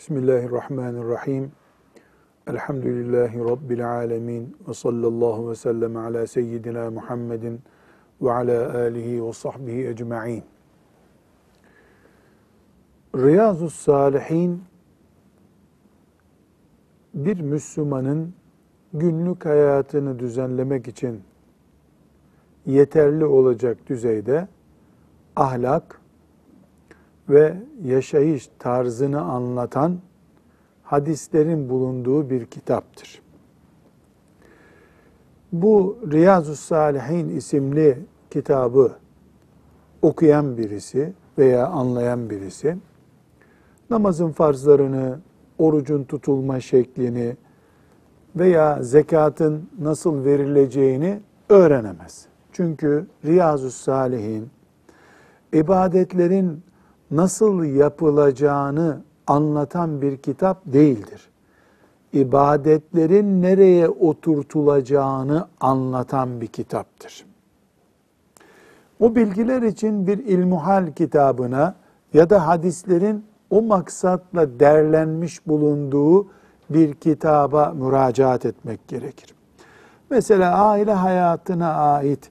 Bismillahirrahmanirrahim. Elhamdülillahi Rabbil alemin. Ve sallallahu ve sellem ala seyyidina Muhammedin ve ala alihi ve sahbihi ecma'in. Riyazu Salihin bir Müslümanın günlük hayatını düzenlemek için yeterli olacak düzeyde ahlak ve yaşayış tarzını anlatan hadislerin bulunduğu bir kitaptır. Bu Riyazu Salihin isimli kitabı okuyan birisi veya anlayan birisi namazın farzlarını, orucun tutulma şeklini veya zekatın nasıl verileceğini öğrenemez. Çünkü Riyazu Salihin ibadetlerin nasıl yapılacağını anlatan bir kitap değildir. İbadetlerin nereye oturtulacağını anlatan bir kitaptır. O bilgiler için bir ilmuhal kitabına ya da hadislerin o maksatla derlenmiş bulunduğu bir kitaba müracaat etmek gerekir. Mesela aile hayatına ait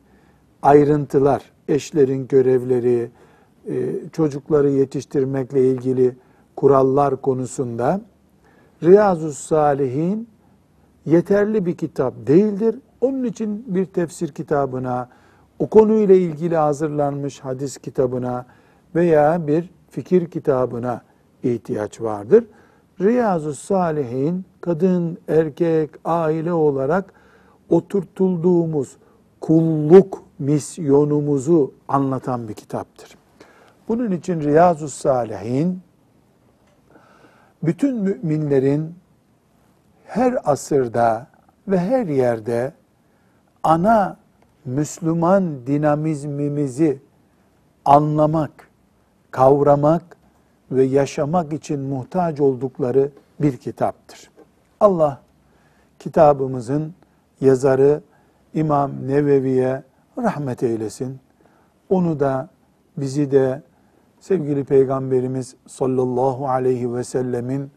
ayrıntılar, eşlerin görevleri, çocukları yetiştirmekle ilgili kurallar konusunda Riyazu Salihin yeterli bir kitap değildir. Onun için bir tefsir kitabına, o konuyla ilgili hazırlanmış hadis kitabına veya bir fikir kitabına ihtiyaç vardır. Riyazu Salihin kadın, erkek, aile olarak oturtulduğumuz kulluk misyonumuzu anlatan bir kitaptır. Bunun için Riyazu Salihin bütün müminlerin her asırda ve her yerde ana Müslüman dinamizmimizi anlamak, kavramak ve yaşamak için muhtaç oldukları bir kitaptır. Allah kitabımızın yazarı İmam Nevevi'ye rahmet eylesin. Onu da bizi de sevgili Peygamberimiz sallallahu aleyhi ve sellemin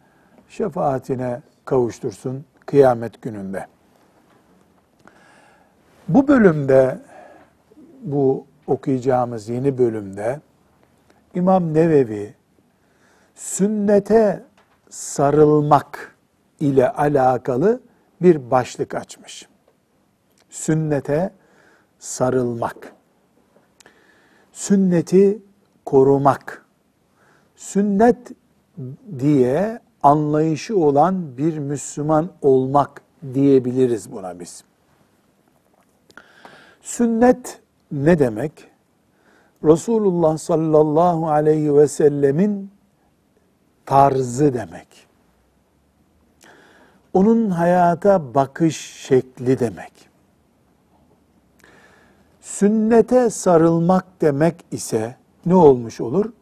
şefaatine kavuştursun kıyamet gününde. Bu bölümde, bu okuyacağımız yeni bölümde İmam Nevevi sünnete sarılmak ile alakalı bir başlık açmış. Sünnete sarılmak. Sünneti korumak. Sünnet diye anlayışı olan bir Müslüman olmak diyebiliriz buna biz. Sünnet ne demek? Resulullah sallallahu aleyhi ve sellemin tarzı demek. Onun hayata bakış şekli demek. Sünnete sarılmak demek ise ne olmuş olur?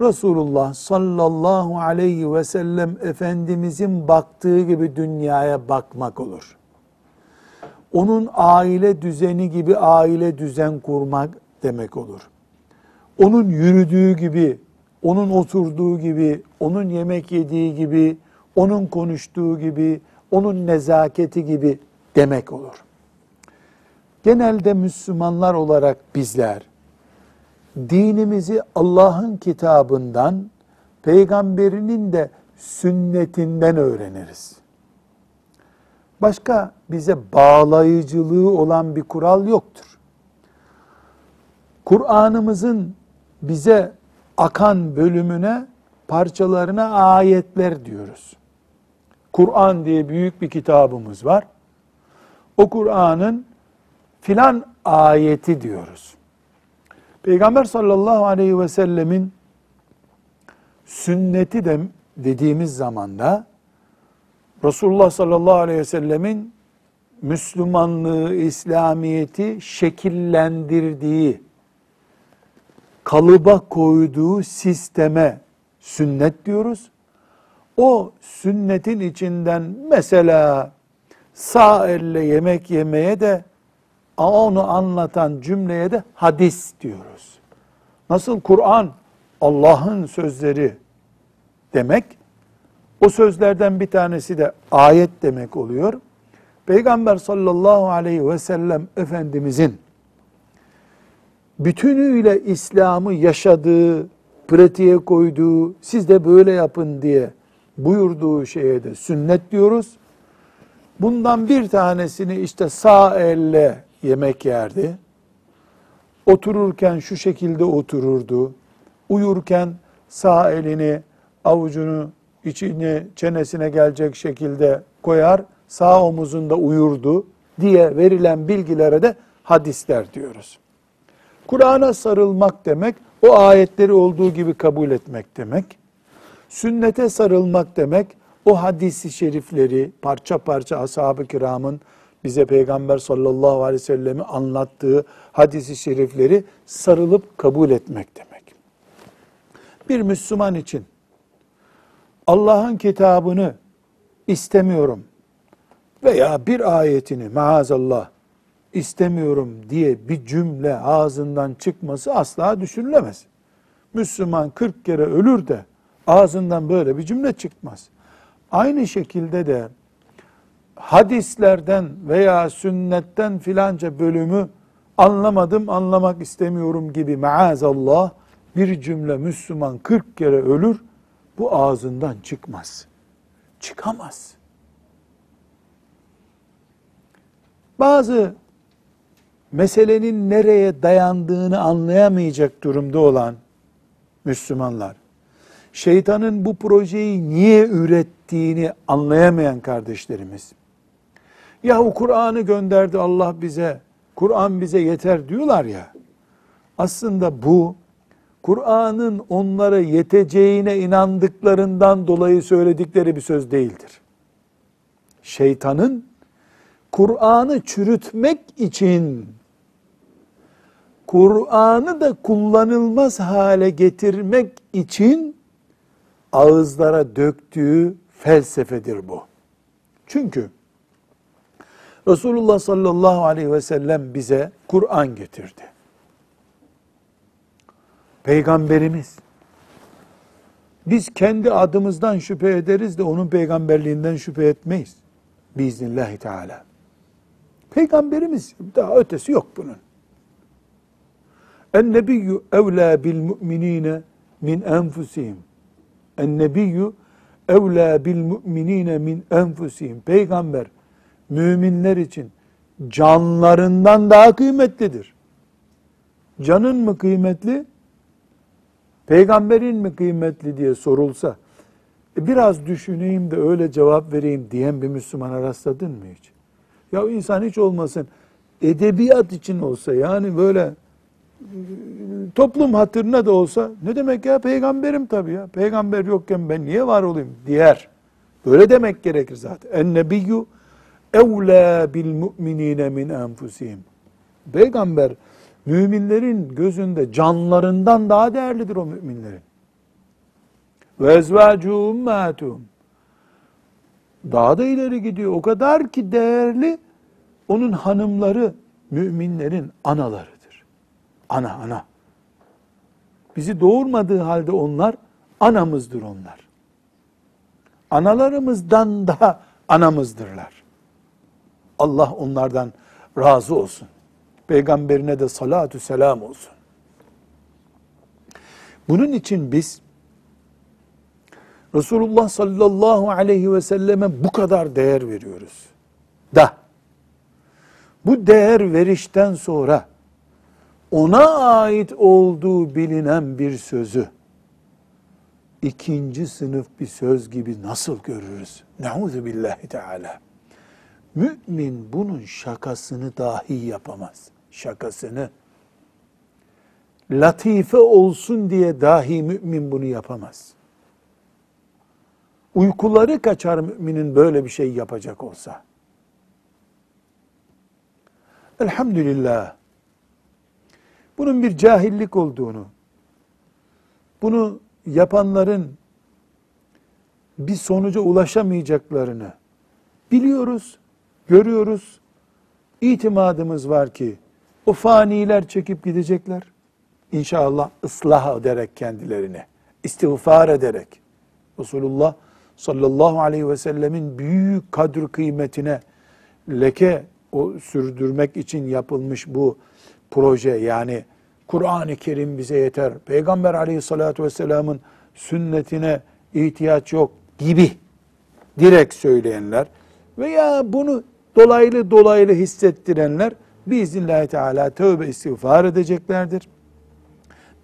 Resulullah sallallahu aleyhi ve sellem Efendimizin baktığı gibi dünyaya bakmak olur. Onun aile düzeni gibi aile düzen kurmak demek olur. Onun yürüdüğü gibi, onun oturduğu gibi, onun yemek yediği gibi, onun konuştuğu gibi, onun nezaketi gibi demek olur. Genelde Müslümanlar olarak bizler dinimizi Allah'ın kitabından, peygamberinin de sünnetinden öğreniriz. Başka bize bağlayıcılığı olan bir kural yoktur. Kur'an'ımızın bize akan bölümüne, parçalarına ayetler diyoruz. Kur'an diye büyük bir kitabımız var. O Kur'an'ın filan ayeti diyoruz. Peygamber sallallahu aleyhi ve sellemin sünneti de dediğimiz zamanda Resulullah sallallahu aleyhi ve sellemin Müslümanlığı, İslamiyeti şekillendirdiği, kalıba koyduğu sisteme sünnet diyoruz. O sünnetin içinden mesela sağ elle yemek yemeye de onu anlatan cümleye de hadis diyoruz. Nasıl Kur'an Allah'ın sözleri demek, O sözlerden bir tanesi de ayet demek oluyor. Peygamber sallallahu aleyhi ve sellem Efendimizin bütünüyle İslam'ı yaşadığı, pratiğe koyduğu, siz de böyle yapın diye buyurduğu şeye de sünnet diyoruz. Bundan bir tanesini işte sağ elle yemek yerdi. Otururken şu şekilde otururdu. Uyurken sağ elini avucunu içine çenesine gelecek şekilde koyar, sağ omuzunda uyurdu diye verilen bilgilere de hadisler diyoruz. Kur'an'a sarılmak demek, o ayetleri olduğu gibi kabul etmek demek. Sünnete sarılmak demek, o hadisi şerifleri parça parça ashab-ı kiramın bize Peygamber sallallahu aleyhi ve sellemi anlattığı hadisi şerifleri sarılıp kabul etmek demek. Bir Müslüman için Allah'ın kitabını istemiyorum veya bir ayetini maazallah istemiyorum diye bir cümle ağzından çıkması asla düşünülemez. Müslüman 40 kere ölür de ağzından böyle bir cümle çıkmaz. Aynı şekilde de hadislerden veya sünnetten filanca bölümü anlamadım, anlamak istemiyorum gibi maazallah bir cümle Müslüman 40 kere ölür, bu ağzından çıkmaz. Çıkamaz. Bazı meselenin nereye dayandığını anlayamayacak durumda olan Müslümanlar, şeytanın bu projeyi niye ürettiğini anlayamayan kardeşlerimiz, yahu Kur'an'ı gönderdi Allah bize, Kur'an bize yeter diyorlar ya, aslında bu, Kur'an'ın onlara yeteceğine inandıklarından dolayı söyledikleri bir söz değildir. Şeytanın Kur'an'ı çürütmek için Kur'an'ı da kullanılmaz hale getirmek için ağızlara döktüğü felsefedir bu. Çünkü Resulullah sallallahu aleyhi ve sellem bize Kur'an getirdi. Peygamberimiz. Biz kendi adımızdan şüphe ederiz de onun peygamberliğinden şüphe etmeyiz. Biiznillahü Teala. Peygamberimiz daha ötesi yok bunun. En nebiyyü evlâ bil mu'minîne min enfusihim. En nebiyyü evlâ bil mu'minîne min enfusihim. Peygamber müminler için canlarından daha kıymetlidir. Canın mı kıymetli? Peygamberin mi kıymetli diye sorulsa e biraz düşüneyim de öyle cevap vereyim diyen bir Müslümana rastladın mı hiç? Ya insan hiç olmasın edebiyat için olsa yani böyle toplum hatırına da olsa ne demek ya peygamberim tabii ya. Peygamber yokken ben niye var olayım diğer. Böyle demek gerekir zaten. En nebiyyü evlâ bil mu'minîne min enfusihim. Peygamber müminlerin gözünde canlarından daha değerlidir o müminlerin. Ve ezvâcû ummâtum. Daha da ileri gidiyor. O kadar ki değerli onun hanımları müminlerin anaları ana ana. Bizi doğurmadığı halde onlar anamızdır onlar. Analarımızdan daha anamızdırlar. Allah onlardan razı olsun. Peygamberine de salatu selam olsun. Bunun için biz Resulullah sallallahu aleyhi ve selleme bu kadar değer veriyoruz. Da bu değer verişten sonra ona ait olduğu bilinen bir sözü ikinci sınıf bir söz gibi nasıl görürüz? Nauzu billahi teala. Mümin bunun şakasını dahi yapamaz. Şakasını. Latife olsun diye dahi mümin bunu yapamaz. Uykuları kaçar müminin böyle bir şey yapacak olsa. Elhamdülillah bunun bir cahillik olduğunu, bunu yapanların bir sonuca ulaşamayacaklarını biliyoruz, görüyoruz. İtimadımız var ki o faniler çekip gidecekler. İnşallah ıslah ederek kendilerini, istiğfar ederek. Resulullah sallallahu aleyhi ve sellemin büyük kadr kıymetine leke o sürdürmek için yapılmış bu proje yani Kur'an-ı Kerim bize yeter. Peygamber aleyhissalatü vesselamın sünnetine ihtiyaç yok gibi direkt söyleyenler veya bunu dolaylı dolaylı hissettirenler biiznillahü teala tövbe istiğfar edeceklerdir.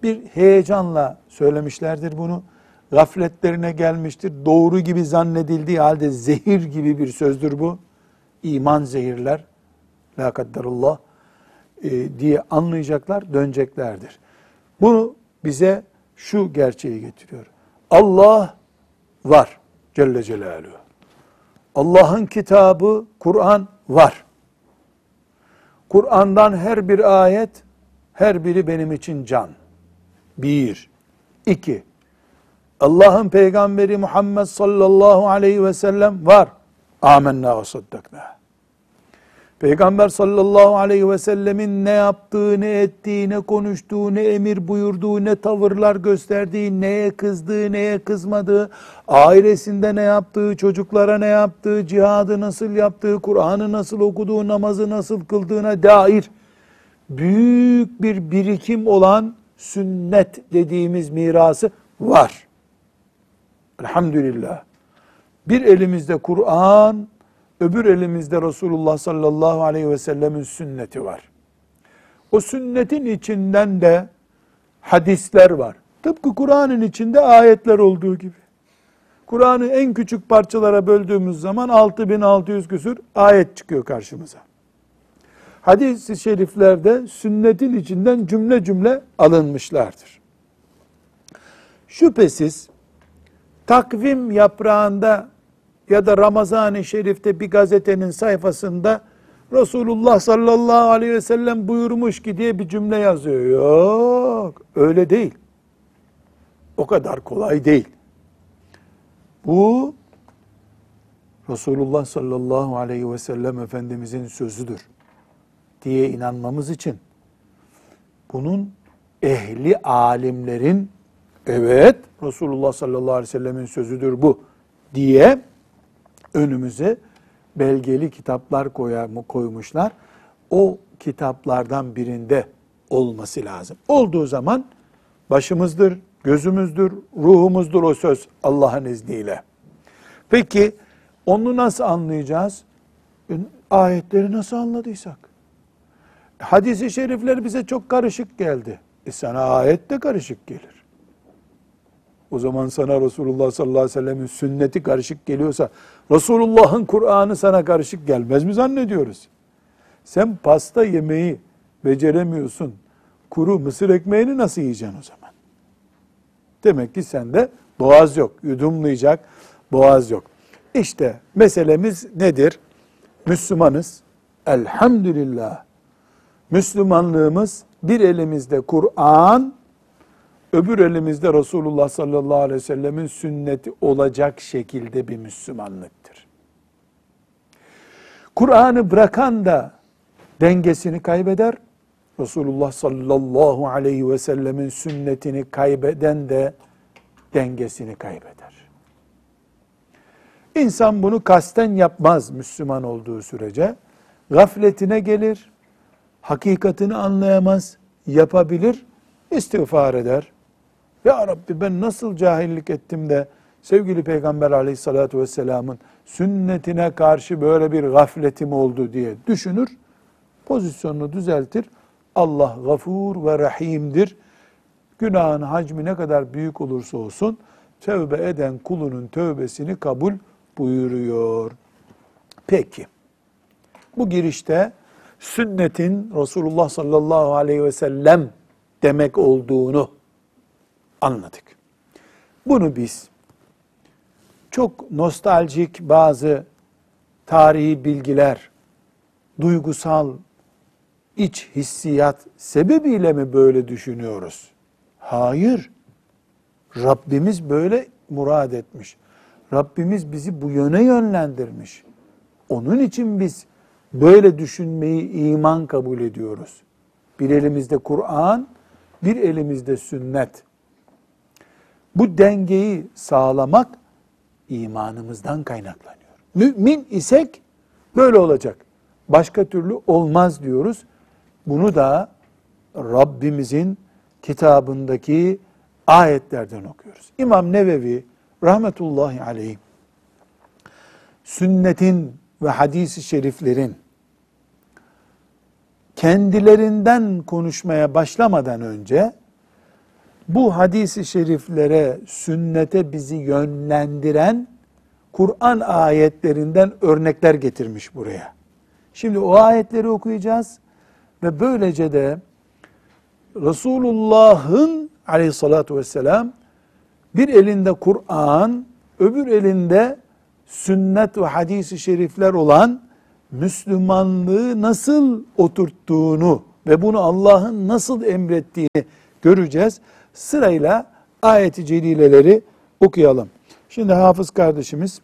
Bir heyecanla söylemişlerdir bunu. Gafletlerine gelmiştir. Doğru gibi zannedildiği halde zehir gibi bir sözdür bu. İman zehirler. La kadderullah e, diye anlayacaklar, döneceklerdir. Bunu bize şu gerçeği getiriyor. Allah var Celle Celaluhu. Allah'ın kitabı Kur'an var. Kur'an'dan her bir ayet, her biri benim için can. Bir. İki. Allah'ın peygamberi Muhammed sallallahu aleyhi ve sellem var. Amenna ve saddakna. Peygamber sallallahu aleyhi ve sellemin ne yaptığı, ne ettiği, ne konuştuğu, ne emir buyurduğu, ne tavırlar gösterdiği, neye kızdığı, neye kızmadığı, ailesinde ne yaptığı, çocuklara ne yaptığı, cihadı nasıl yaptığı, Kur'an'ı nasıl okuduğu, namazı nasıl kıldığına dair büyük bir birikim olan sünnet dediğimiz mirası var. Elhamdülillah. Bir elimizde Kur'an, öbür elimizde Resulullah sallallahu aleyhi ve sellemin sünneti var. O sünnetin içinden de hadisler var. Tıpkı Kur'an'ın içinde ayetler olduğu gibi. Kur'an'ı en küçük parçalara böldüğümüz zaman 6600 küsür ayet çıkıyor karşımıza. Hadis-i şeriflerde sünnetin içinden cümle cümle alınmışlardır. Şüphesiz takvim yaprağında ya da Ramazan-ı Şerif'te bir gazetenin sayfasında Resulullah sallallahu aleyhi ve sellem buyurmuş ki diye bir cümle yazıyor. Yok, öyle değil. O kadar kolay değil. Bu Resulullah sallallahu aleyhi ve sellem Efendimizin sözüdür diye inanmamız için bunun ehli alimlerin evet Resulullah sallallahu aleyhi ve sellemin sözüdür bu diye önümüze belgeli kitaplar koyar mı koymuşlar. O kitaplardan birinde olması lazım. Olduğu zaman başımızdır, gözümüzdür, ruhumuzdur o söz Allah'ın izniyle. Peki onu nasıl anlayacağız? E, ayetleri nasıl anladıysak. Hadis-i şerifler bize çok karışık geldi. E sana ayet de karışık gelir. O zaman sana Resulullah sallallahu aleyhi ve sellemin sünneti karışık geliyorsa Resulullah'ın Kur'an'ı sana karışık gelmez mi zannediyoruz? Sen pasta yemeği beceremiyorsun. Kuru mısır ekmeğini nasıl yiyeceksin o zaman? Demek ki sende boğaz yok. Yudumlayacak boğaz yok. İşte meselemiz nedir? Müslümanız. Elhamdülillah. Müslümanlığımız bir elimizde Kur'an, öbür elimizde Resulullah sallallahu aleyhi ve sellemin sünneti olacak şekilde bir Müslümanlıktır. Kur'an'ı bırakan da dengesini kaybeder. Resulullah sallallahu aleyhi ve sellemin sünnetini kaybeden de dengesini kaybeder. İnsan bunu kasten yapmaz Müslüman olduğu sürece. Gafletine gelir, hakikatini anlayamaz, yapabilir, istiğfar eder, ya Rabbi ben nasıl cahillik ettim de sevgili Peygamber aleyhissalatü vesselamın sünnetine karşı böyle bir gafletim oldu diye düşünür. Pozisyonunu düzeltir. Allah gafur ve rahimdir. Günahın hacmi ne kadar büyük olursa olsun tövbe eden kulunun tövbesini kabul buyuruyor. Peki. Bu girişte sünnetin Resulullah sallallahu aleyhi ve sellem demek olduğunu anladık. Bunu biz çok nostaljik bazı tarihi bilgiler, duygusal iç hissiyat sebebiyle mi böyle düşünüyoruz? Hayır. Rabbimiz böyle murad etmiş. Rabbimiz bizi bu yöne yönlendirmiş. Onun için biz böyle düşünmeyi iman kabul ediyoruz. Bir elimizde Kur'an, bir elimizde sünnet. Bu dengeyi sağlamak imanımızdan kaynaklanıyor. Mümin isek böyle olacak. Başka türlü olmaz diyoruz. Bunu da Rabbimizin kitabındaki ayetlerden okuyoruz. İmam Nevevi rahmetullahi aleyh sünnetin ve hadisi şeriflerin kendilerinden konuşmaya başlamadan önce bu hadisi şeriflere, sünnete bizi yönlendiren Kur'an ayetlerinden örnekler getirmiş buraya. Şimdi o ayetleri okuyacağız ve böylece de Resulullah'ın aleyhissalatu vesselam bir elinde Kur'an, öbür elinde sünnet ve hadisi şerifler olan Müslümanlığı nasıl oturttuğunu ve bunu Allah'ın nasıl emrettiğini göreceğiz. Sırayla ayeti celileleri okuyalım. Şimdi hafız kardeşimiz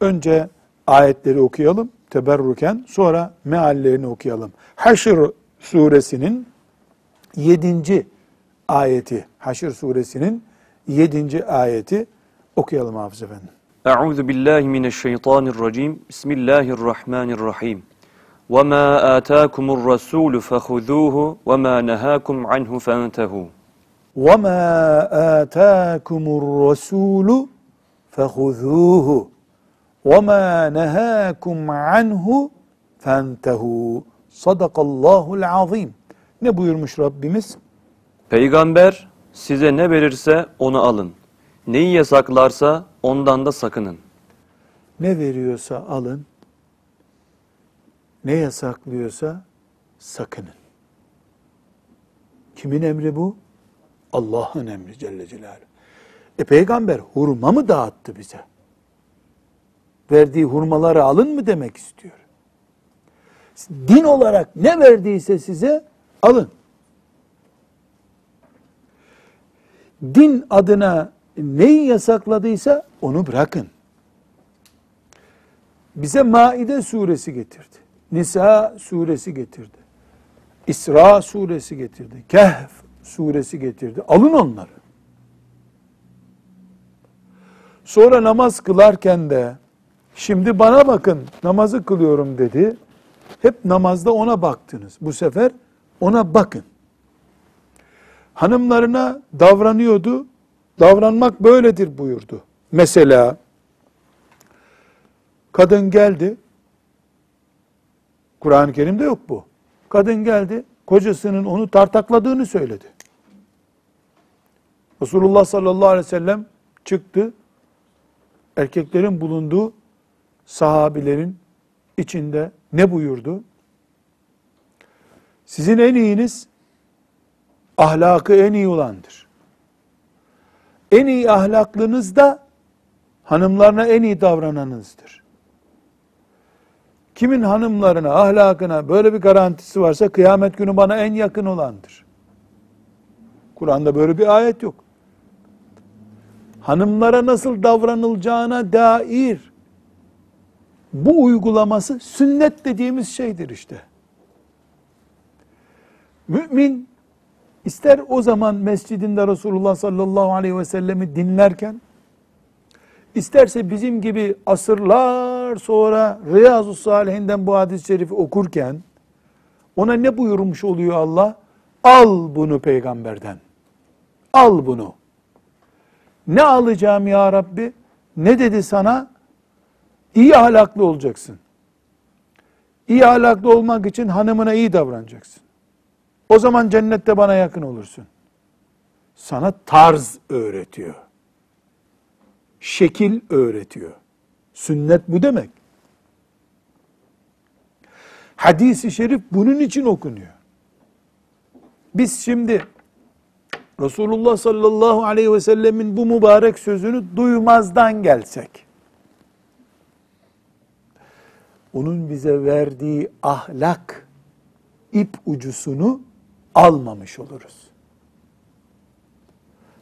önce ayetleri okuyalım teberruken sonra meallerini okuyalım. Haşr suresinin 7. ayeti Haşr suresinin 7. ayeti okuyalım hafız efendim. Euzu billahi mineşşeytanirracim. Bismillahirrahmanirrahim. وَمَا آتَاكُمُ الرَّسُولُ فَخُذُوهُ وَمَا نَهَاكُمْ عَنْهُ فَانْتَهُوا وَمَا آتَاكُمُ الرَّسُولُ فَخُذُوهُ وَمَا نَهَاكُمْ عَنْهُ فَانْتَهُوا Sadakallahul azim. Ne buyurmuş Rabbimiz? Peygamber size ne verirse onu alın. Neyi yasaklarsa ondan da sakının. Ne veriyorsa alın, ne yasaklıyorsa sakının. Kimin emri bu? Allah'ın emri Celle Celaluhu. E peygamber hurma mı dağıttı bize? Verdiği hurmaları alın mı demek istiyor? Din olarak ne verdiyse size alın. Din adına neyi yasakladıysa onu bırakın. Bize Maide suresi getirdi. Nisa suresi getirdi. İsra suresi getirdi. Kehf suresi getirdi. Alın onları. Sonra namaz kılarken de şimdi bana bakın namazı kılıyorum dedi. Hep namazda ona baktınız. Bu sefer ona bakın. Hanımlarına davranıyordu. Davranmak böyledir buyurdu. Mesela kadın geldi. Kur'an-ı Kerim'de yok bu. Kadın geldi, kocasının onu tartakladığını söyledi. Resulullah sallallahu aleyhi ve sellem çıktı. Erkeklerin bulunduğu sahabilerin içinde ne buyurdu? Sizin en iyiniz ahlakı en iyi olandır. En iyi ahlaklınız da hanımlarına en iyi davrananınızdır. Kimin hanımlarına, ahlakına böyle bir garantisi varsa kıyamet günü bana en yakın olandır. Kur'an'da böyle bir ayet yok. Hanımlara nasıl davranılacağına dair bu uygulaması sünnet dediğimiz şeydir işte. Mümin ister o zaman mescidinde Resulullah sallallahu aleyhi ve sellemi dinlerken, isterse bizim gibi asırlar sonra Riyazu Salihinden bu hadis-i şerifi okurken, ona ne buyurmuş oluyor Allah? Al bunu peygamberden. Al bunu. Ne alacağım ya Rabbi? Ne dedi sana? İyi ahlaklı olacaksın. İyi ahlaklı olmak için hanımına iyi davranacaksın. O zaman cennette bana yakın olursun. Sana tarz öğretiyor. Şekil öğretiyor. Sünnet bu demek. Hadis-i şerif bunun için okunuyor. Biz şimdi Resulullah sallallahu aleyhi ve sellemin bu mübarek sözünü duymazdan gelsek, onun bize verdiği ahlak ip ucusunu almamış oluruz.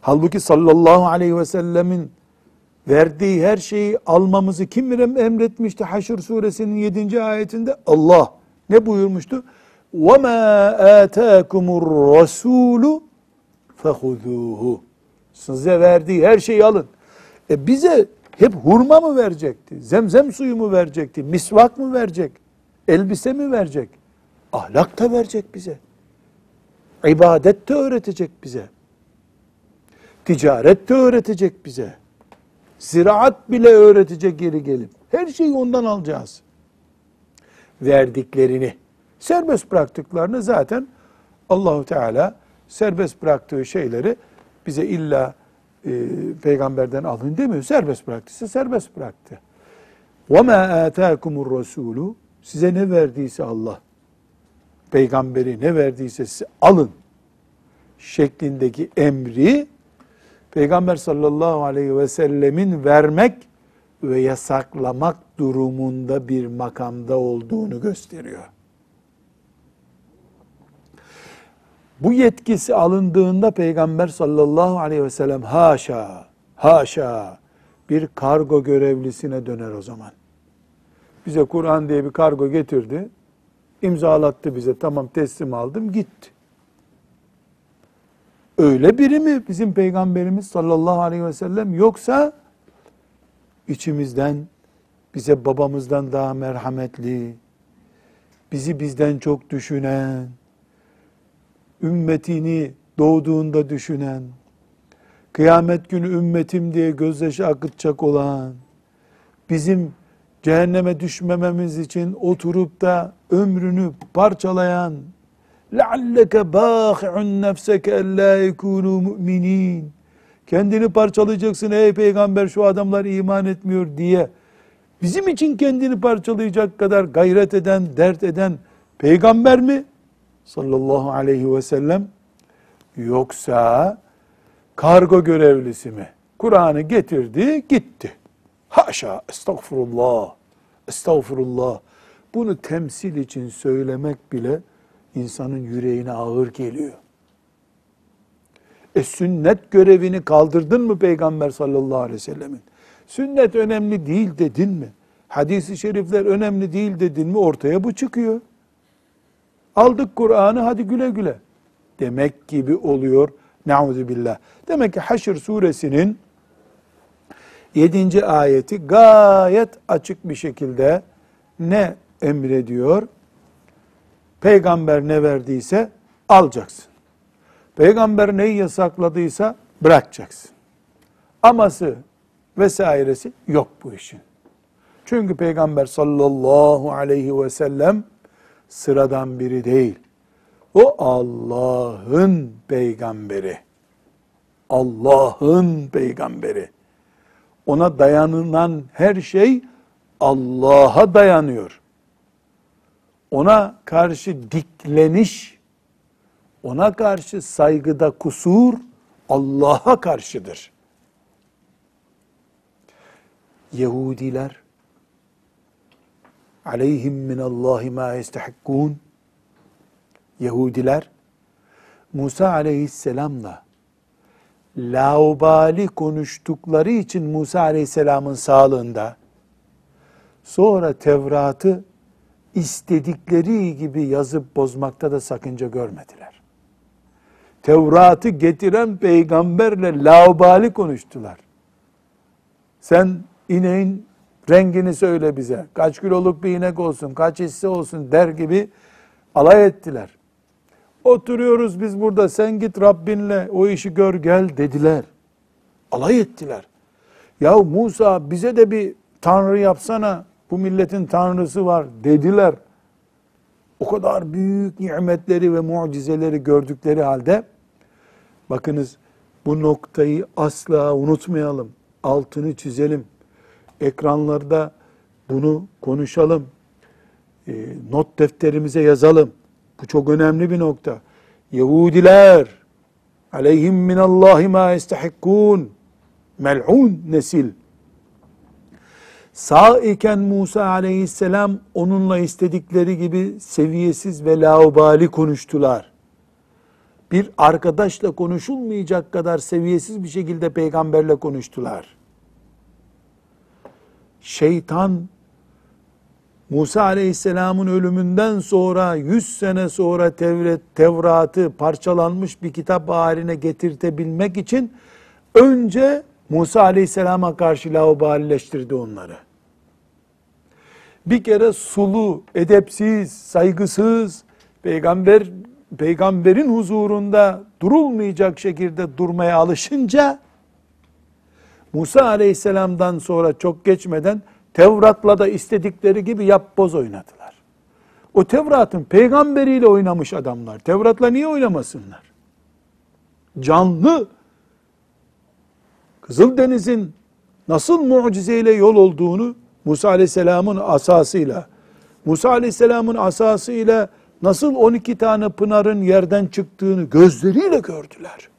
Halbuki sallallahu aleyhi ve sellemin verdiği her şeyi almamızı kim emretmişti Haşr suresinin 7. ayetinde? Allah. Ne buyurmuştu? وَمَا آتَاكُمُ الرَّسُولُ fehuzuhu. Size verdiği her şeyi alın. E bize hep hurma mı verecekti? Zemzem suyu mu verecekti? Misvak mı verecek? Elbise mi verecek? Ahlak da verecek bize. İbadet de öğretecek bize. Ticaret de öğretecek bize. Ziraat bile öğretecek geri gelip. Her şeyi ondan alacağız. Verdiklerini, serbest bıraktıklarını zaten Allahu Teala serbest bıraktığı şeyleri bize illa e, peygamberden alın demiyor. Serbest bıraktıysa serbest bıraktı. وَمَا آتَاكُمُ الرَّسُولُ Size ne verdiyse Allah, peygamberi ne verdiyse size alın şeklindeki emri Peygamber sallallahu aleyhi ve sellemin vermek ve yasaklamak durumunda bir makamda olduğunu gösteriyor. Bu yetkisi alındığında Peygamber sallallahu aleyhi ve sellem haşa, haşa bir kargo görevlisine döner o zaman. Bize Kur'an diye bir kargo getirdi, imzalattı bize, tamam teslim aldım, gitti. Öyle biri mi bizim Peygamberimiz sallallahu aleyhi ve sellem yoksa içimizden bize babamızdan daha merhametli, bizi bizden çok düşünen, ümmetini doğduğunda düşünen, kıyamet günü ümmetim diye gözyaşı akıtacak olan, bizim cehenneme düşmememiz için oturup da ömrünü parçalayan, لَعَلَّكَ بَاخِعٌ نَفْسَكَ اَلَّا يَكُونُوا مُؤْمِنِينَ Kendini parçalayacaksın ey peygamber şu adamlar iman etmiyor diye bizim için kendini parçalayacak kadar gayret eden, dert eden peygamber mi? Sallallahu aleyhi ve sellem yoksa kargo görevlisi mi? Kur'an'ı getirdi, gitti. Haşa, estağfurullah, estağfurullah. Bunu temsil için söylemek bile insanın yüreğine ağır geliyor. E sünnet görevini kaldırdın mı Peygamber sallallahu aleyhi ve sellemin? Sünnet önemli değil dedin mi? Hadis-i şerifler önemli değil dedin mi? Ortaya bu çıkıyor. Aldık Kur'an'ı hadi güle güle. Demek gibi oluyor. Nauzu billah. Demek ki Haşr suresinin 7. ayeti gayet açık bir şekilde ne emrediyor? Peygamber ne verdiyse alacaksın. Peygamber neyi yasakladıysa bırakacaksın. Aması vesairesi yok bu işin. Çünkü Peygamber sallallahu aleyhi ve sellem sıradan biri değil. O Allah'ın peygamberi. Allah'ın peygamberi. Ona dayanılan her şey Allah'a dayanıyor. Ona karşı dikleniş, ona karşı saygıda kusur Allah'a karşıdır. Yahudiler aleyhim minallahi ma yestehikkun Yahudiler Musa aleyhisselamla laubali konuştukları için Musa aleyhisselamın sağlığında sonra Tevrat'ı istedikleri gibi yazıp bozmakta da sakınca görmediler. Tevrat'ı getiren peygamberle laubali konuştular. Sen ineğin rengini söyle bize. Kaç kiloluk bir inek olsun, kaç hisse olsun der gibi alay ettiler. Oturuyoruz biz burada sen git Rabbinle o işi gör gel dediler. Alay ettiler. Ya Musa bize de bir tanrı yapsana bu milletin tanrısı var dediler. O kadar büyük nimetleri ve mucizeleri gördükleri halde bakınız bu noktayı asla unutmayalım. Altını çizelim. Ekranlarda bunu konuşalım. E, not defterimize yazalım. Bu çok önemli bir nokta. Yahudiler aleyhim minallahi ma istahikkun mel'un nesil sağ iken Musa aleyhisselam onunla istedikleri gibi seviyesiz ve laubali konuştular. Bir arkadaşla konuşulmayacak kadar seviyesiz bir şekilde peygamberle konuştular. Şeytan Musa aleyhisselamın ölümünden sonra 100 sene sonra Tevret, Tevrat'ı parçalanmış bir kitap haline getirtebilmek için önce Musa aleyhisselama karşı laubalileştirdi onları. Bir kere sulu, edepsiz, saygısız, peygamber peygamberin huzurunda durulmayacak şekilde durmaya alışınca Musa aleyhisselamdan sonra çok geçmeden Tevrat'la da istedikleri gibi yap boz oynadılar. O Tevrat'ın peygamberiyle oynamış adamlar. Tevrat'la niye oynamasınlar? Canlı Kızıldeniz'in nasıl mucizeyle yol olduğunu Musa Aleyhisselam'ın asasıyla, Musa Aleyhisselam'ın asasıyla nasıl 12 tane pınarın yerden çıktığını gözleriyle gördüler.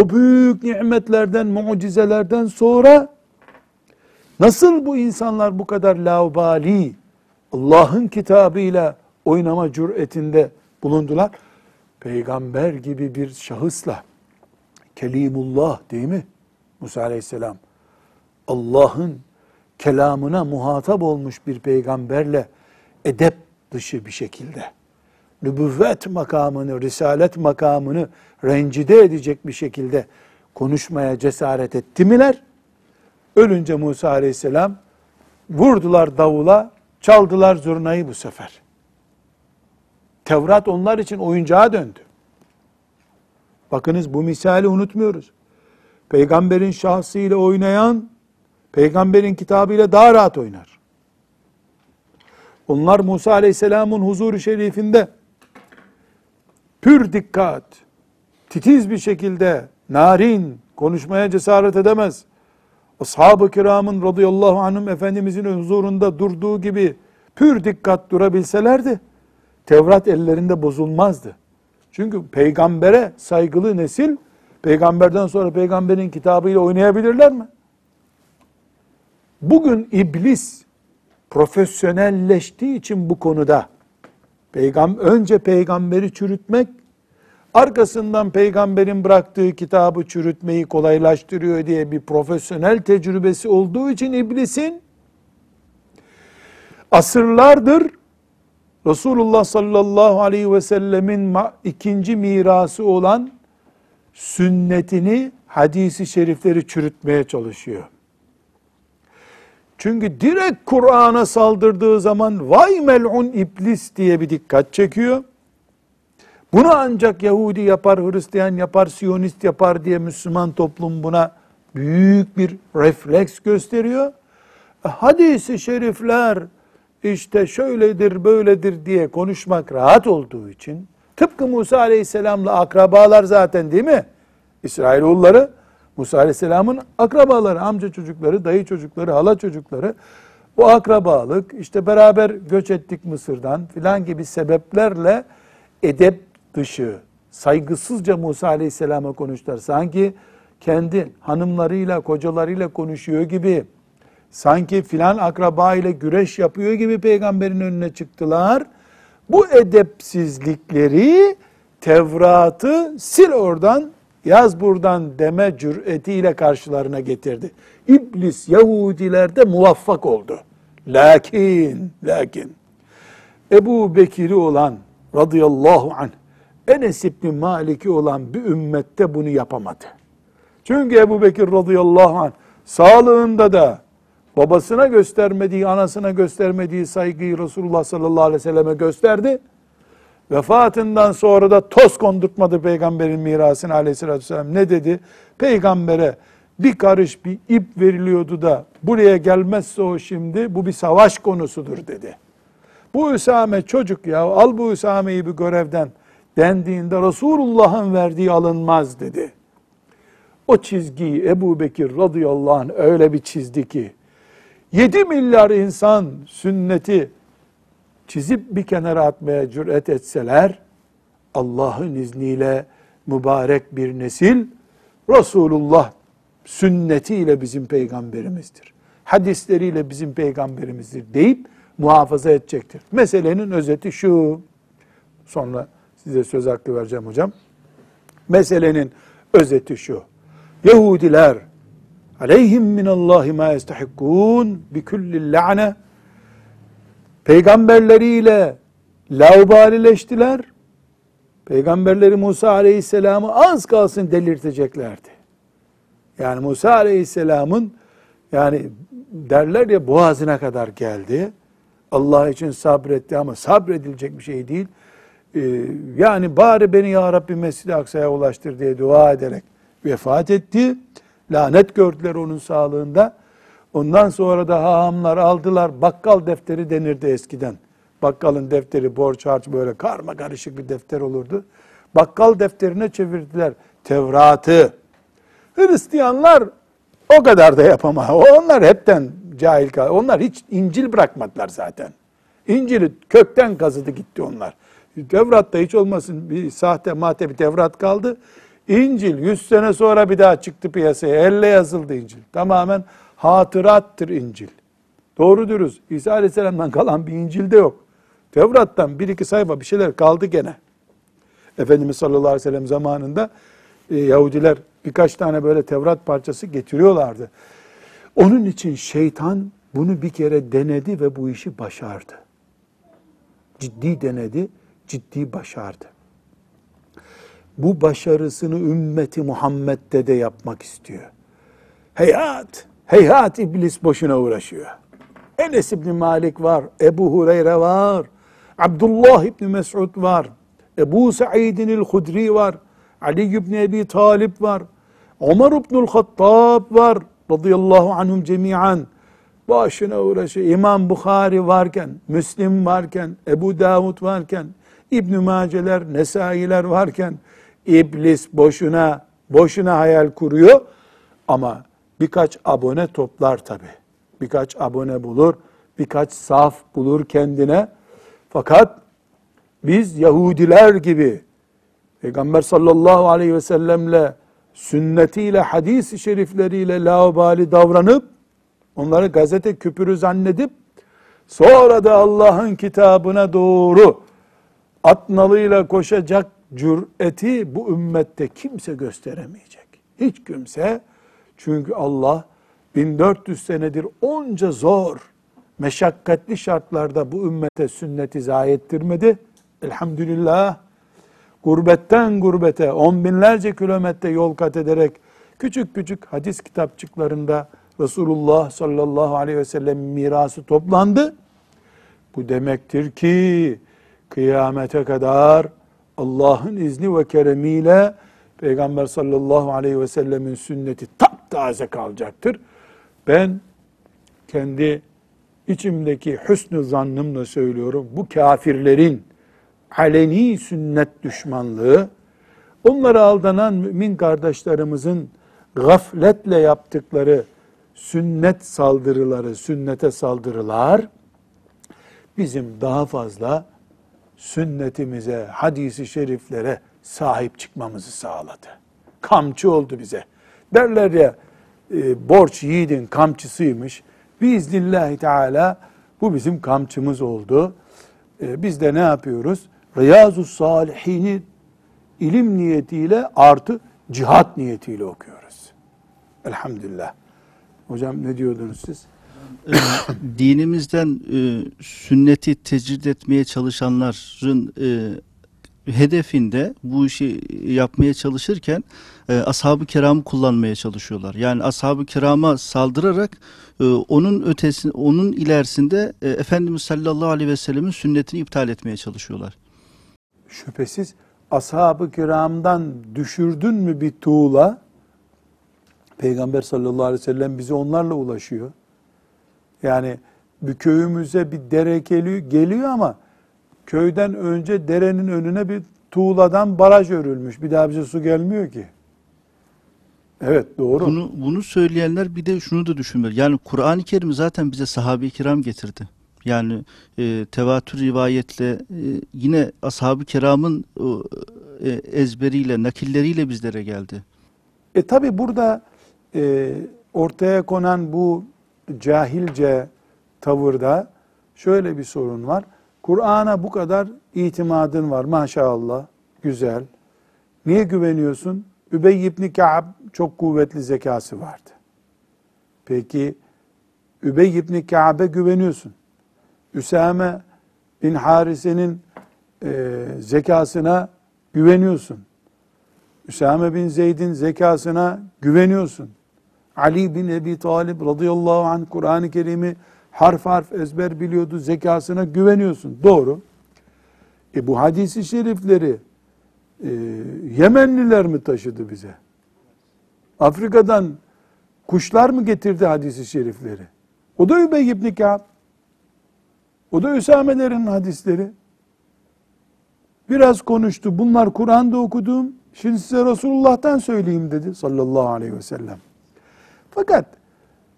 O büyük nimetlerden, mucizelerden sonra nasıl bu insanlar bu kadar laubali, Allah'ın kitabıyla oynama cüretinde bulundular? Peygamber gibi bir şahısla, Kelimullah değil mi? Musa aleyhisselam. Allah'ın kelamına muhatap olmuş bir peygamberle edep dışı bir şekilde nübüvvet makamını, risalet makamını rencide edecek bir şekilde konuşmaya cesaret etti miler? Ölünce Musa aleyhisselam vurdular davula, çaldılar zurnayı bu sefer. Tevrat onlar için oyuncağa döndü. Bakınız bu misali unutmuyoruz. Peygamberin şahsıyla oynayan, peygamberin kitabıyla daha rahat oynar. Onlar Musa aleyhisselamın huzuru şerifinde pür dikkat, titiz bir şekilde narin konuşmaya cesaret edemez. Ashab-ı kiramın radıyallahu anhüm Efendimizin huzurunda durduğu gibi pür dikkat durabilselerdi, Tevrat ellerinde bozulmazdı. Çünkü peygambere saygılı nesil, peygamberden sonra peygamberin kitabıyla oynayabilirler mi? Bugün iblis profesyonelleştiği için bu konuda Peygam önce peygamberi çürütmek, arkasından peygamberin bıraktığı kitabı çürütmeyi kolaylaştırıyor diye bir profesyonel tecrübesi olduğu için iblisin asırlardır Resulullah sallallahu aleyhi ve sellemin ikinci mirası olan sünnetini, hadisi şerifleri çürütmeye çalışıyor. Çünkü direkt Kur'an'a saldırdığı zaman vay mel'un iblis diye bir dikkat çekiyor. Bunu ancak Yahudi yapar, Hristiyan yapar, Siyonist yapar diye Müslüman toplum buna büyük bir refleks gösteriyor. E, hadisi şerifler işte şöyledir böyledir diye konuşmak rahat olduğu için tıpkı Musa Aleyhisselam'la akrabalar zaten değil mi? İsrailoğulları Musa Aleyhisselam'ın akrabaları, amca çocukları, dayı çocukları, hala çocukları bu akrabalık işte beraber göç ettik Mısır'dan filan gibi sebeplerle edep dışı, saygısızca Musa Aleyhisselam'a konuştular. Sanki kendi hanımlarıyla, kocalarıyla konuşuyor gibi, sanki filan akraba ile güreş yapıyor gibi peygamberin önüne çıktılar. Bu edepsizlikleri Tevrat'ı sil oradan yaz buradan deme cüretiyle karşılarına getirdi. İblis Yahudilerde muvaffak oldu. Lakin, lakin Ebu Bekir'i olan radıyallahu anh Enes İbni Malik'i olan bir ümmette bunu yapamadı. Çünkü Ebu Bekir radıyallahu anh sağlığında da babasına göstermediği, anasına göstermediği saygıyı Resulullah sallallahu aleyhi ve selleme gösterdi. Vefatından sonra da toz kondurtmadı peygamberin mirasını aleyhissalatü vesselam. Ne dedi? Peygambere bir karış bir ip veriliyordu da buraya gelmezse o şimdi bu bir savaş konusudur dedi. Bu Üsame çocuk ya al bu Üsame'yi bir görevden dendiğinde Resulullah'ın verdiği alınmaz dedi. O çizgiyi Ebu Bekir radıyallahu anh öyle bir çizdi ki 7 milyar insan sünneti çizip bir kenara atmaya cüret etseler Allah'ın izniyle mübarek bir nesil Resulullah sünnetiyle bizim peygamberimizdir. Hadisleriyle bizim peygamberimizdir deyip muhafaza edecektir. Meselenin özeti şu. Sonra size söz hakkı vereceğim hocam. Meselenin özeti şu. Yahudiler aleyhim minallahi ma yestahikkun bi kulli la'ne peygamberleriyle laubalileştiler. Peygamberleri Musa aleyhisselamı az kalsın delirteceklerdi. Yani Musa Aleyhisselam'ın yani derler ya boğazına kadar geldi. Allah için sabretti ama sabredilecek bir şey değil. Ee, yani bari beni ya Rabbi Mescid-i Aksa'ya ulaştır diye dua ederek vefat etti. Lanet gördüler onun sağlığında. Ondan sonra da hahamlar aldılar. Bakkal defteri denirdi eskiden. Bakkalın defteri borç harç böyle karma karışık bir defter olurdu. Bakkal defterine çevirdiler Tevrat'ı. Hristiyanlar o kadar da yapamaz. Onlar hepten cahil kal. Onlar hiç İncil bırakmadılar zaten. İncil'i kökten kazıdı gitti onlar. Tevrat'ta hiç olmasın bir sahte mahte bir Tevrat kaldı. İncil 100 sene sonra bir daha çıktı piyasaya. Elle yazıldı İncil. Tamamen hatırattır İncil. Doğru dürüst. İsa Aleyhisselam'dan kalan bir İncil de yok. Tevrat'tan bir iki sayfa bir şeyler kaldı gene. Efendimiz sallallahu aleyhi ve sellem zamanında e, Yahudiler birkaç tane böyle Tevrat parçası getiriyorlardı. Onun için şeytan bunu bir kere denedi ve bu işi başardı. Ciddi denedi, ciddi başardı. Bu başarısını ümmeti Muhammed'de de yapmak istiyor. Heyhat, heyhat iblis boşuna uğraşıyor. Enes İbni Malik var, Ebu Hureyre var, Abdullah İbni Mes'ud var, Ebu Sa'idin el-Hudri var, Ali İbni Ebi Talip var, Ömer İbnül Hattab var, radıyallahu anhum cemiyan, başına uğraşıyor. İmam Bukhari varken, Müslim varken, Ebu Davud varken, İbn-i Maceler, Nesailer varken, iblis boşuna, boşuna hayal kuruyor. Ama birkaç abone toplar tabi. Birkaç abone bulur, birkaç saf bulur kendine. Fakat biz Yahudiler gibi Peygamber sallallahu aleyhi ve sellemle sünnetiyle, hadis-i şerifleriyle laubali davranıp onları gazete küpürü zannedip sonra da Allah'ın kitabına doğru atnalıyla koşacak cüreti bu ümmette kimse gösteremeyecek. Hiç kimse çünkü Allah 1400 senedir onca zor, meşakkatli şartlarda bu ümmete sünneti zayi ettirmedi. Elhamdülillah gurbetten gurbete on binlerce kilometre yol kat ederek küçük küçük hadis kitapçıklarında Resulullah sallallahu aleyhi ve sellem mirası toplandı. Bu demektir ki kıyamete kadar Allah'ın izni ve keremiyle Peygamber sallallahu aleyhi ve sellemin sünneti taptaze kalacaktır. Ben kendi içimdeki hüsnü zannımla söylüyorum. Bu kafirlerin aleni sünnet düşmanlığı, onlara aldanan mümin kardeşlerimizin gafletle yaptıkları sünnet saldırıları, sünnete saldırılar, bizim daha fazla sünnetimize, hadisi şeriflere sahip çıkmamızı sağladı. Kamçı oldu bize. Derler ya, e, borç yiğidin kamçısıymış. Biiznillahü Teala bu bizim kamçımız oldu. E, biz de ne yapıyoruz? Riyazu Salihini ilim niyetiyle artı cihat niyetiyle okuyoruz. Elhamdülillah. Hocam ne diyordunuz siz? Ee, dinimizden e, sünneti tecrid etmeye çalışanların e, hedefinde bu işi yapmaya çalışırken e, ashab-ı kiramı kullanmaya çalışıyorlar. Yani ashab-ı kirama saldırarak e, onun ötesi onun ilerisinde e, Efendimiz sallallahu aleyhi ve sellemin sünnetini iptal etmeye çalışıyorlar. Şüphesiz ashab-ı kiramdan düşürdün mü bir tuğla Peygamber sallallahu aleyhi ve sellem bize onlarla ulaşıyor. Yani bir köyümüze bir dere geliyor ama köyden önce derenin önüne bir tuğladan baraj örülmüş. Bir daha bize su gelmiyor ki. Evet doğru. Bunu, bunu söyleyenler bir de şunu da düşünmeli. Yani Kur'an-ı Kerim zaten bize sahabe-i kiram getirdi. Yani e, tevatür rivayetle e, yine ashab-ı kiramın e, ezberiyle, nakilleriyle bizlere geldi. E tabi burada e, ortaya konan bu cahilce tavırda şöyle bir sorun var. Kur'an'a bu kadar itimadın var maşallah, güzel. Niye güveniyorsun? Übey ibn Ka'b çok kuvvetli zekası vardı. Peki Übey ibn Ka'b'e güveniyorsun. Üsame bin Harise'nin e, zekasına güveniyorsun. Üsame bin Zeyd'in zekasına güveniyorsun. Ali bin Ebi Talib radıyallahu anh Kur'an-ı Kerim'i harf harf ezber biliyordu. Zekasına güveniyorsun. Doğru. E bu hadisi şerifleri e, Yemenliler mi taşıdı bize? Afrika'dan kuşlar mı getirdi hadisi şerifleri? O da Übey ibn Ka'b. O da Üsame'lerin hadisleri. Biraz konuştu. Bunlar Kur'an'da okuduğum. Şimdi size Resulullah'tan söyleyeyim dedi sallallahu aleyhi ve sellem. Fakat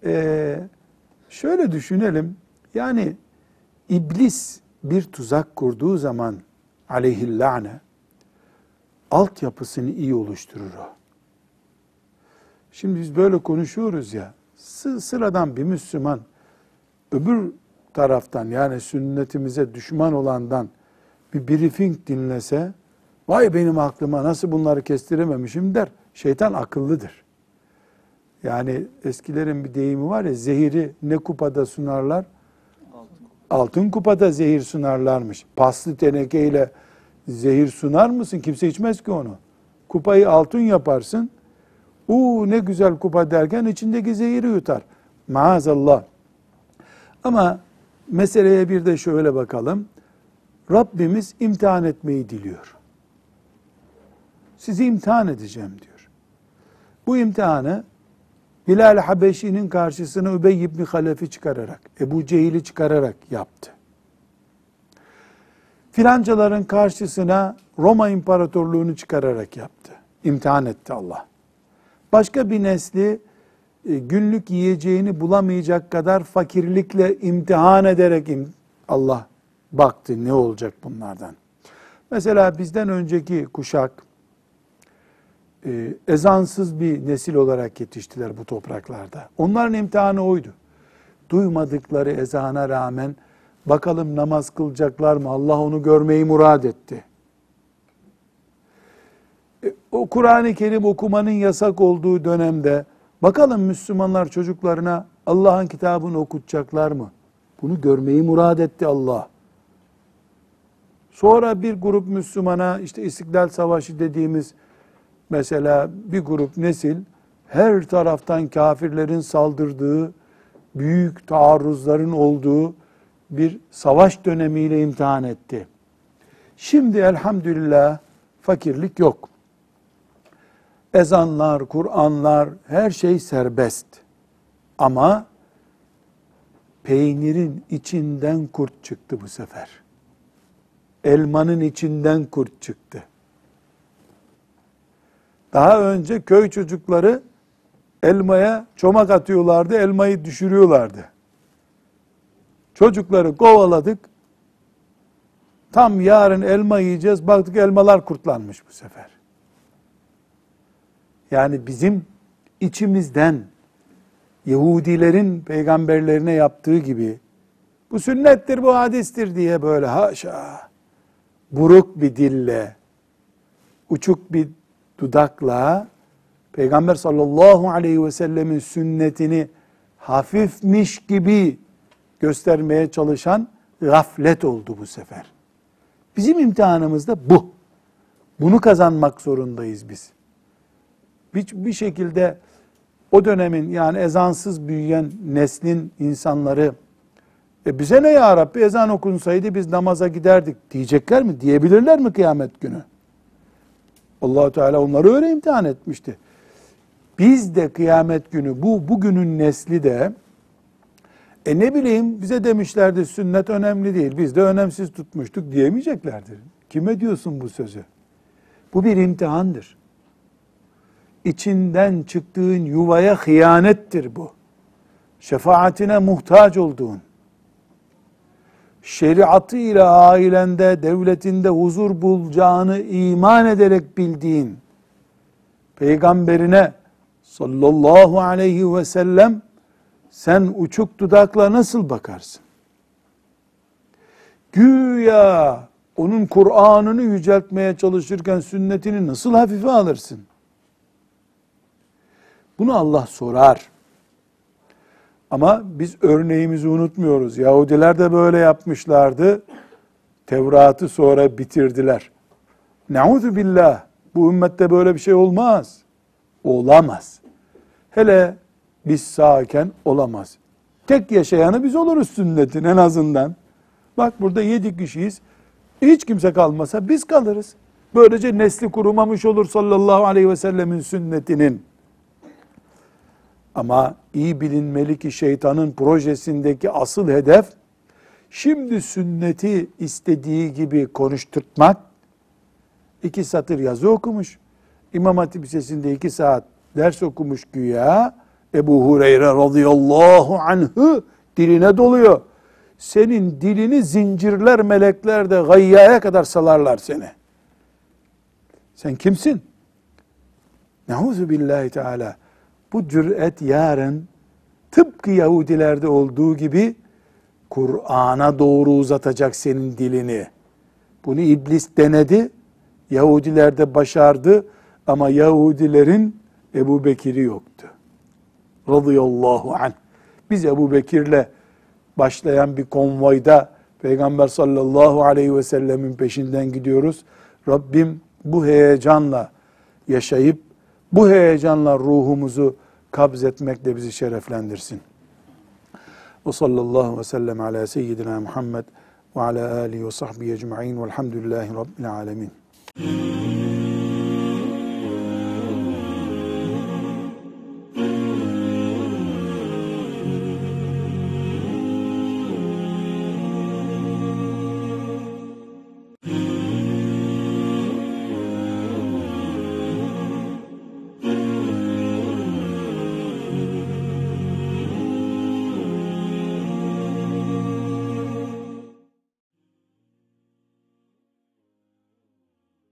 eee, şöyle düşünelim. Yani iblis bir tuzak kurduğu zaman aleyhillâne altyapısını iyi oluşturur o. Şimdi biz böyle konuşuyoruz ya, sı- sıradan bir Müslüman öbür taraftan yani sünnetimize düşman olandan bir briefing dinlese, vay benim aklıma nasıl bunları kestirememişim der. Şeytan akıllıdır. Yani eskilerin bir deyimi var ya, zehiri ne kupada sunarlar? Altın kupada zehir sunarlarmış. Paslı tenekeyle zehir sunar mısın? Kimse içmez ki onu. Kupayı altın yaparsın. Uuu ne güzel kupa derken içindeki zehiri yutar. Maazallah. Ama meseleye bir de şöyle bakalım. Rabbimiz imtihan etmeyi diliyor. Sizi imtihan edeceğim diyor. Bu imtihanı Bilal Habeşi'nin karşısına Übey ibn Halef'i çıkararak, Ebu Cehil'i çıkararak yaptı. Filancaların karşısına Roma İmparatorluğunu çıkararak yaptı. İmtihan etti Allah. Başka bir nesli e, günlük yiyeceğini bulamayacak kadar fakirlikle imtihan ederek Allah baktı ne olacak bunlardan. Mesela bizden önceki kuşak e, ezansız bir nesil olarak yetiştiler bu topraklarda. Onların imtihanı oydu. Duymadıkları ezana rağmen bakalım namaz kılacaklar mı? Allah onu görmeyi murad etti. E, o Kur'an-ı Kerim okumanın yasak olduğu dönemde bakalım Müslümanlar çocuklarına Allah'ın kitabını okutacaklar mı? Bunu görmeyi murad etti Allah. Sonra bir grup Müslümana işte İstiklal Savaşı dediğimiz mesela bir grup nesil her taraftan kafirlerin saldırdığı, büyük taarruzların olduğu bir savaş dönemiyle imtihan etti. Şimdi elhamdülillah fakirlik yok. Ezanlar, Kur'anlar, her şey serbest. Ama peynirin içinden kurt çıktı bu sefer. Elmanın içinden kurt çıktı. Daha önce köy çocukları elmaya çomak atıyorlardı, elmayı düşürüyorlardı. Çocukları kovaladık. Tam yarın elma yiyeceğiz. Baktık elmalar kurtlanmış bu sefer. Yani bizim içimizden Yahudilerin peygamberlerine yaptığı gibi bu sünnettir, bu hadistir diye böyle haşa buruk bir dille, uçuk bir dudakla Peygamber sallallahu aleyhi ve sellemin sünnetini hafifmiş gibi göstermeye çalışan gaflet oldu bu sefer. Bizim imtihanımız da bu. Bunu kazanmak zorundayız biz. Bir, bir şekilde o dönemin yani ezansız büyüyen neslin insanları e bize ne ya Rabbi ezan okunsaydı biz namaza giderdik diyecekler mi? Diyebilirler mi kıyamet günü? Allah Teala onları öyle imtihan etmişti. Biz de kıyamet günü bu bugünün nesli de e ne bileyim bize demişlerdi sünnet önemli değil. Biz de önemsiz tutmuştuk diyemeyeceklerdir. Kime diyorsun bu sözü? Bu bir imtihandır. İçinden çıktığın yuvaya hıyanettir bu. Şefaatine muhtaç olduğun, şeriatı ile ailende, devletinde huzur bulacağını iman ederek bildiğin, peygamberine sallallahu aleyhi ve sellem sen uçuk dudakla nasıl bakarsın? Güya onun Kur'an'ını yüceltmeye çalışırken sünnetini nasıl hafife alırsın? Bunu Allah sorar. Ama biz örneğimizi unutmuyoruz. Yahudiler de böyle yapmışlardı. Tevrat'ı sonra bitirdiler. Nauzu billah. Bu ümmette böyle bir şey olmaz. Olamaz. Hele biz sağken olamaz. Tek yaşayanı biz oluruz sünnetin en azından. Bak burada yedi kişiyiz. Hiç kimse kalmasa biz kalırız. Böylece nesli kurumamış olur sallallahu aleyhi ve sellemin sünnetinin. Ama iyi bilinmeli ki şeytanın projesindeki asıl hedef şimdi sünneti istediği gibi konuşturtmak. iki satır yazı okumuş. İmam Hatip Lisesi'nde iki saat ders okumuş güya. Ebu Hureyre radıyallahu anh'ı diline doluyor. Senin dilini zincirler melekler de gayyaya kadar salarlar seni. Sen kimsin? Neuzu billahi teala. Bu cüret yarın tıpkı Yahudilerde olduğu gibi Kur'an'a doğru uzatacak senin dilini. Bunu iblis denedi. Yahudilerde başardı ama Yahudilerin Ebu Bekir'i yoktu. Radıyallahu anh. Biz Ebu Bekir'le başlayan bir konvoyda Peygamber sallallahu aleyhi ve sellemin peşinden gidiyoruz. Rabbim bu heyecanla yaşayıp bu heyecanla ruhumuzu kabz etmekle bizi şereflendirsin. Ve sallallahu ve sellem ala seyyidina Muhammed ve ala alihi ve sahbihi ecma'in velhamdülillahi rabbil alemin.